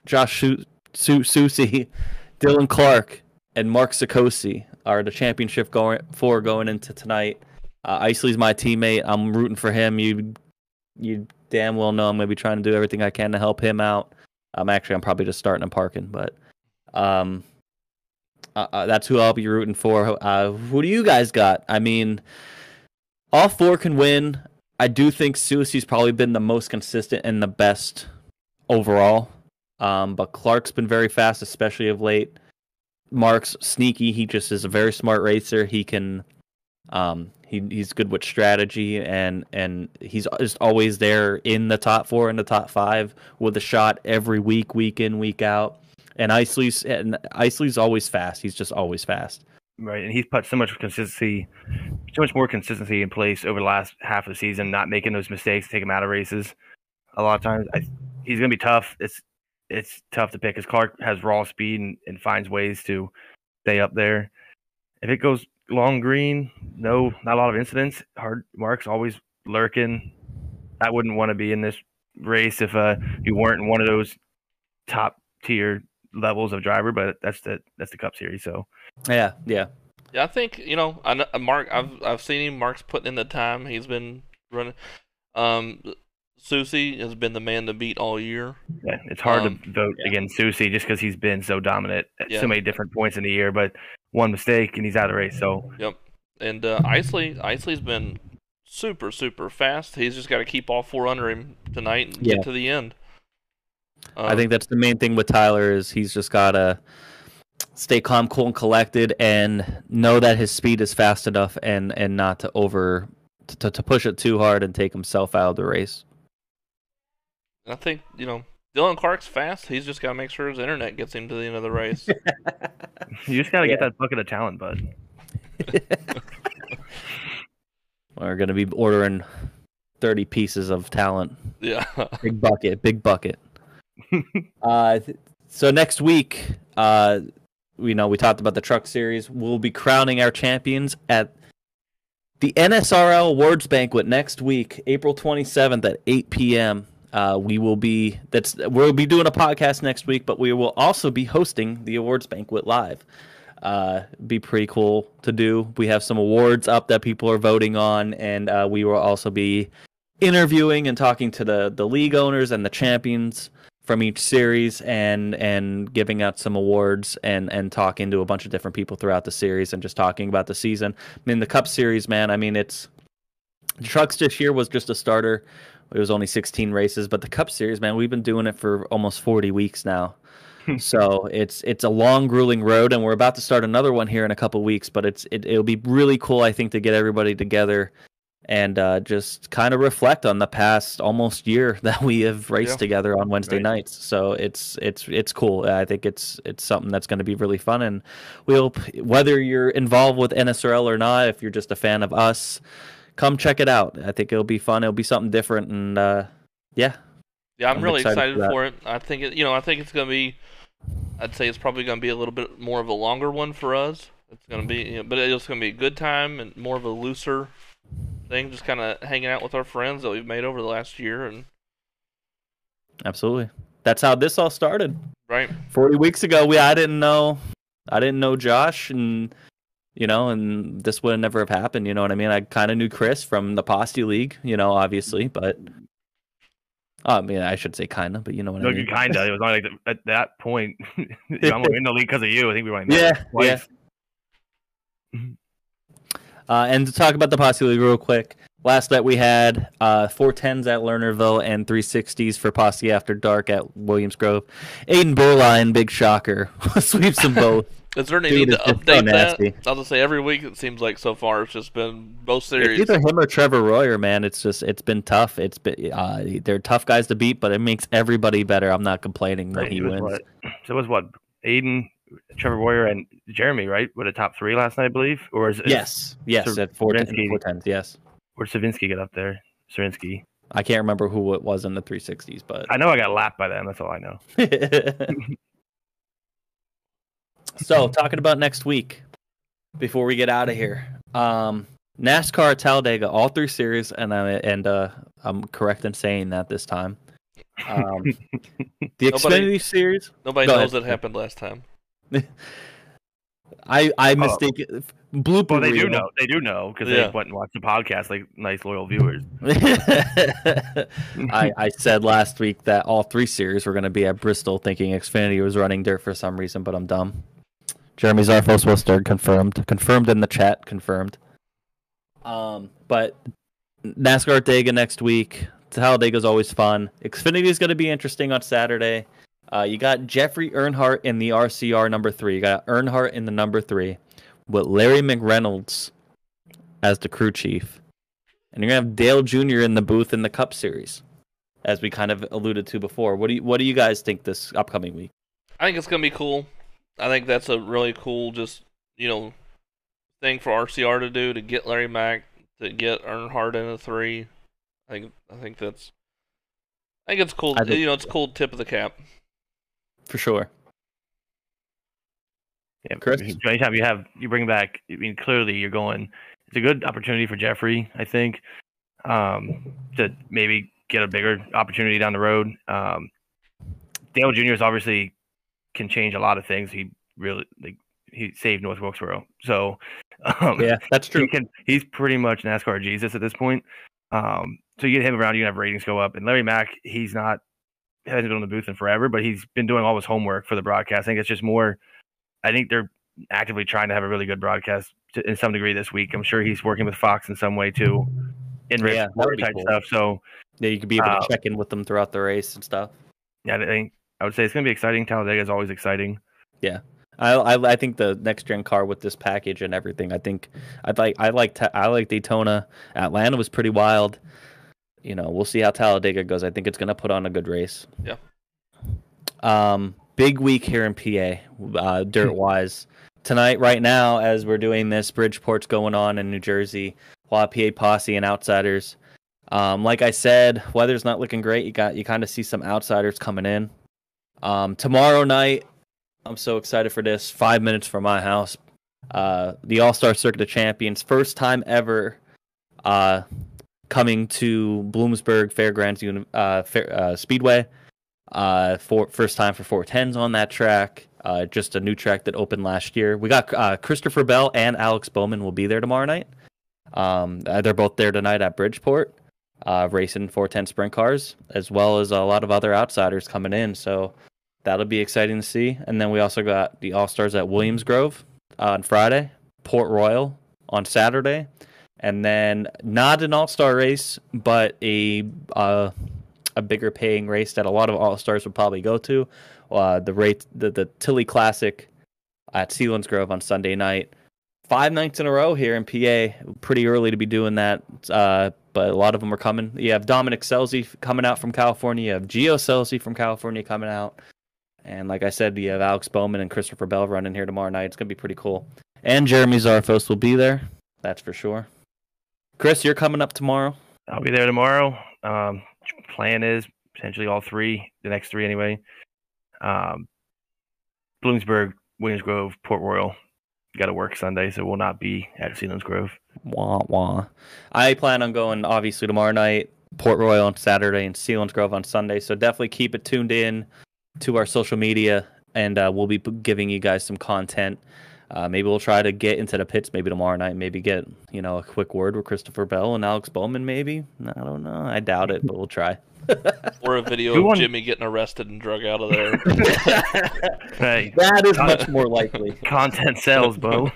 Josh Su- Su- Dylan Clark, and Mark Sikosi are the championship going four going into tonight. Uh, Isley's my teammate. I'm rooting for him. You, you damn well know I'm gonna be trying to do everything I can to help him out. Um, actually, I'm probably just starting and parking, but um, uh, uh, that's who I'll be rooting for. Uh, who do you guys got? I mean, all four can win. I do think Susie's probably been the most consistent and the best overall. Um, but Clark's been very fast, especially of late. Mark's sneaky. He just is a very smart racer. He can, um, he he's good with strategy and and he's just always there in the top four, and the top five with a shot every week, week in, week out. And Isley's and Isley's always fast. He's just always fast. Right. And he's put so much consistency, so much more consistency in place over the last half of the season, not making those mistakes, take him out of races. A lot of times, I, he's going to be tough. It's it's tough to pick because Clark has raw speed and, and finds ways to stay up there. If it goes long green, no, not a lot of incidents. Hard Mark's always lurking. I wouldn't want to be in this race if uh, you weren't in one of those top tier levels of driver, but that's the that's the Cup Series. So Yeah, yeah. Yeah, I think you know, I know, Mark. I've I've seen him. Mark's putting in the time. He's been running. Um, Susie has been the man to beat all year. Yeah, it's hard Um, to vote yeah. against Susie just because he's been so dominant at Yeah. so many different points in the year. But one mistake and he's out of the race. So Yep. And uh, Isley, Isley's been super super fast. He's just got to keep all four under him tonight and Yeah. get to the end. I Um, think that's the main thing with Tyler is he's just gotta stay calm, cool, and collected, and know that his speed is fast enough, and and not to over to, to push it too hard and take himself out of the race. I think you know Dylan Clark's fast. He's just got to make sure his internet gets him to the end of the race. you just got to Yeah. get that bucket of talent, bud. We're gonna be ordering thirty pieces of talent. yeah. Big bucket, big bucket. uh, so next week, uh, we know we talked about the truck series. We'll be crowning our champions at the NSRL Awards Banquet next week, April 27th at 8 p.m. Uh, we will be that's we'll be doing a podcast next week, but we will also be hosting the awards banquet live. Uh, be pretty cool to do. We have some awards up that people are voting on, and uh, we will also be interviewing and talking to the the league owners and the champions from each series and and giving out some awards and and talking to a bunch of different people throughout the series and just talking about the season. I mean the Cup Series, man. I mean it's Trucks this year was just a starter. It was only 16 races, but the Cup Series, man, we've been doing it for almost 40 weeks now. Hmm. so it's it's a long, grueling road, and we're about to start another one here in a couple weeks. But it's it, it'll be really cool, I think, to get everybody together and uh, just kind of reflect on the past almost year that we have raced Yeah. together on Wednesday Right. nights. So it's it's it's cool. I think it's it's something that's going to be really fun, and we hope whether you're involved with NSRL or not, if you're just a fan of us, come check it out. I think it'll be fun. It'll be something different, and uh, yeah, Yeah, I'm, I'm really excited excited, for for, it. I think it, you know, I think it's gonna be. I'd say it's probably gonna be a little bit more of a longer one for us. It's gonna be, you know, but it's gonna be a good time and more of a looser thing, just kind of hanging out with our friends that we've made over the last year, and absolutely. That's how this all started. right, 40 weeks ago we i didn't know i didn't know josh and you know and this would never have happened you know what i mean i kind of knew chris from the posse league you know obviously but i mean i should say kind of but you know what No, i you mean kind of. It was only like the, at that point. I'm in the league because of you. I think we went yeah twice. yeah uh, and to talk about the posse league real quick last night we had uh 410s at lernerville and 360s for posse after dark at williams grove aiden Burline, big shocker sweeps them both is there any Dude, need to it's just so update that? I'll just say every week it seems like so far it's just been both It's series. either him or Trevor Royer, man. It's just it's been tough. It's been uh, they're tough guys to beat, but it makes everybody better. I'm not complaining that Right, he wins. what- so it was what Aiden, Trevor Warrior, and Jeremy, right? Were the top three last night, I believe. Or is Yes, yes, So at four ten, Rinsky- four tens. Yes, Where did Savinsky get up there? Sarinsky. I can't remember who it was in the 360s, but I know I got lapped by them. That's all I know. so talking about next week before we get out of here um nascar talladega all three series and I, and uh i'm correct in saying that this time um the xfinity series Nobody knows ahead. it happened last time. i i mistake blooper Well, they do reel. know. They do know because Yeah. they went and watched the podcast like nice loyal viewers. I, I said last week that all three series were going to be at Bristol, thinking Xfinity was running dirt for some reason, but I'm dumb. Jeremy Zarfos was third, confirmed. Confirmed in the chat, confirmed. Um, but NASCAR Dega next week. Talladega's always fun. Xfinity is going to be interesting on Saturday. Uh, you got Jeffrey Earnhardt in the RCR number three. You got Earnhardt in the number three with Larry McReynolds as the crew chief. And you're gonna have Dale Jr. in the booth in the Cup Series, as we kind of alluded to before. What do you What do you guys think this upcoming week? I think it's gonna be cool. I think that's a really cool, just you know, thing for RCR to do to get Larry Mac to get Earnhardt in a three. I think I think that's I think it's cool. Think- you know, it's a cool tip of the cap. For sure. Yeah, Chris? Anytime you have you bring back, I mean, clearly you're going. It's a good opportunity for Jeffrey, I think, um, to maybe get a bigger opportunity down the road. Um, Dale Jr. is obviously can change a lot of things. He really like he saved North Wilkesboro, so um, Yeah, that's he true. can. He's pretty much NASCAR Jesus at this point. Um, so you get him around, you can have ratings go up. And Larry Mac, he's not hasn't been on the booth in forever, but he's been doing all his homework for the broadcast. I think it's just more. I think they're actively trying to have a really good broadcast to, in some degree this week. I'm sure he's working with Fox in some way too, in race Yeah, that report would be type cool. stuff. So Yeah, you could be able Uh, to check in with them throughout the race and stuff. yeah, I think I would say it's going to be exciting. Talladega is always exciting. Yeah. I, I I think the next gen car with this package and everything. I think I'd like I like I like Daytona. Atlanta was pretty wild. You know, we'll see how Talladega goes. I think it's going to put on a good race. Yeah. Um, big week here in PA, uh, dirt wise. Tonight, right now, as we're doing this, Bridgeport's going on in New Jersey. While PA Posse and Outsiders. Um, like I said, weather's not looking great. You got you kind of see some outsiders coming in. Um, tomorrow night, I'm so excited for this. Five minutes from my house. Uh, the All Star Circuit of Champions, first time ever uh, coming to Bloomsburg Fairgrounds uh, Fair, uh, Speedway. Uh, for first time for 410s on that track. Uh, just a new track that opened last year. We got uh, Christopher Bell and Alex Bowman will be there tomorrow night. Um, uh, they're both there tonight at Bridgeport. uh, racing 410 sprint cars, as well as a lot of other outsiders coming in. So that'll be exciting to see. And then we also got the All Stars at Williams Grove on Friday, Port Royal on Saturday, and then not an All Star race, but a uh, a bigger paying race that a lot of All Stars would probably go to. Uh, the rate the the Tilly Classic at Selinsgrove on Sunday night. Five nights in a row here in PA. Pretty early to be doing that, uh, but a lot of them are coming. You have Dominic Scelzi coming out from California. You have Gio Scelzi from California coming out. And like I said, you have Alex Bowman and Christopher Bell running here tomorrow night. It's going to be pretty cool. And Jeremy Zarfos will be there. That's for sure. Chris, you're coming up tomorrow. I'll be there tomorrow. Um, plan is potentially all three, the next three anyway. Um, Bloomsburg, Williams Grove, Port Royal. Got to work Sunday, so we'll not be at Selinsgrove. Wah wah. I plan on going obviously tomorrow night, Port Royal on Saturday, and Selinsgrove on Sunday. So definitely keep it tuned in to our social media, and uh, we'll be giving you guys some content. Uh, maybe we'll try to get into the pits maybe tomorrow night. Maybe get you know a quick word with Christopher Bell and Alex Bowman. Maybe I don't know. I doubt it, but we'll try. or a video Who of won? Jimmy getting arrested and drug out of there. Hey, that is much more likely. content sells, Bo.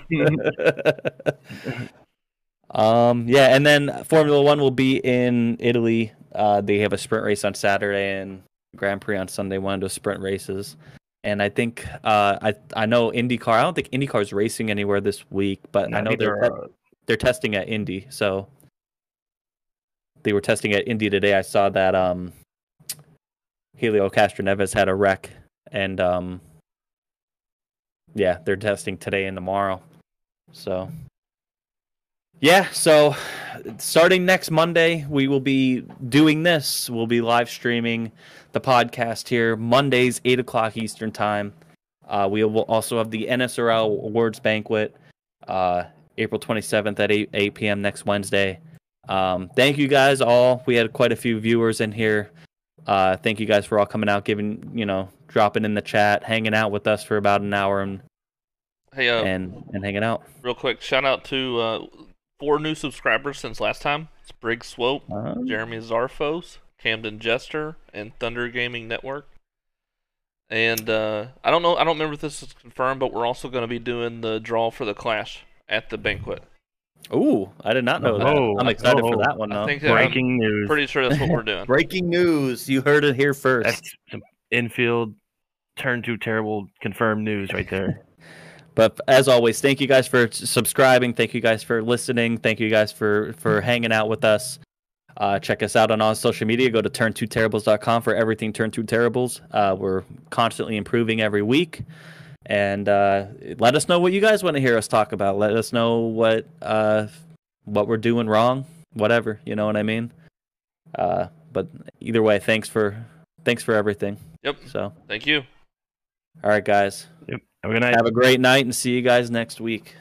um, yeah, and then Formula One will be in Italy. Uh, they have a sprint race on Saturday and Grand Prix on Sunday. One of those sprint races, and I think uh, I I know IndyCar. I don't think IndyCar's racing anywhere this week, but I know they're uh, they're testing at Indy. So they were testing at Indy today. I saw that um, Helio Castroneves had a wreck, and um, yeah, they're testing today and tomorrow. So yeah, so starting next Monday, we will be doing this. We'll be live streaming the podcast here Mondays, eight o'clock Eastern time. Uh, we will also have the NSRL Awards banquet, uh, April 27th at 8, 8 p.m. next Wednesday. Um, thank you guys all. We had quite a few viewers in here. Uh, thank you guys for all coming out, giving you know, dropping in the chat, hanging out with us for about an hour and hey, uh, and, and hanging out. real quick, shout out to uh, four new subscribers since last time. It's Briggs Swope, Um, Jeremy Zarfos, Camden Jester, and Thunder Gaming Network. And uh, I don't know, I don't remember if this is confirmed, but we're also going to be doing the draw for the Clash at the banquet. Ooh, I did not know that. Oh, I'm excited for oh. that one I though. think that breaking I'm news. pretty sure that's what we're doing. Breaking news! You heard it here first. That's infield turn to terrible confirmed news right there. But as always, thank you guys for subscribing. Thank you guys for listening. Thank you guys for for hanging out with us. Uh, check us out on all social media. Go to turn2terribles.com for everything Turn Two Terribles. Uh, we're constantly improving every week. And uh, let us know what you guys want to hear us talk about. Let us know what uh, what we're doing wrong. Whatever, you know what I mean. Uh, but either way, thanks for thanks for everything. Yep. So, Thank you. all right, guys, Have a good night. have a great night and see you guys next week.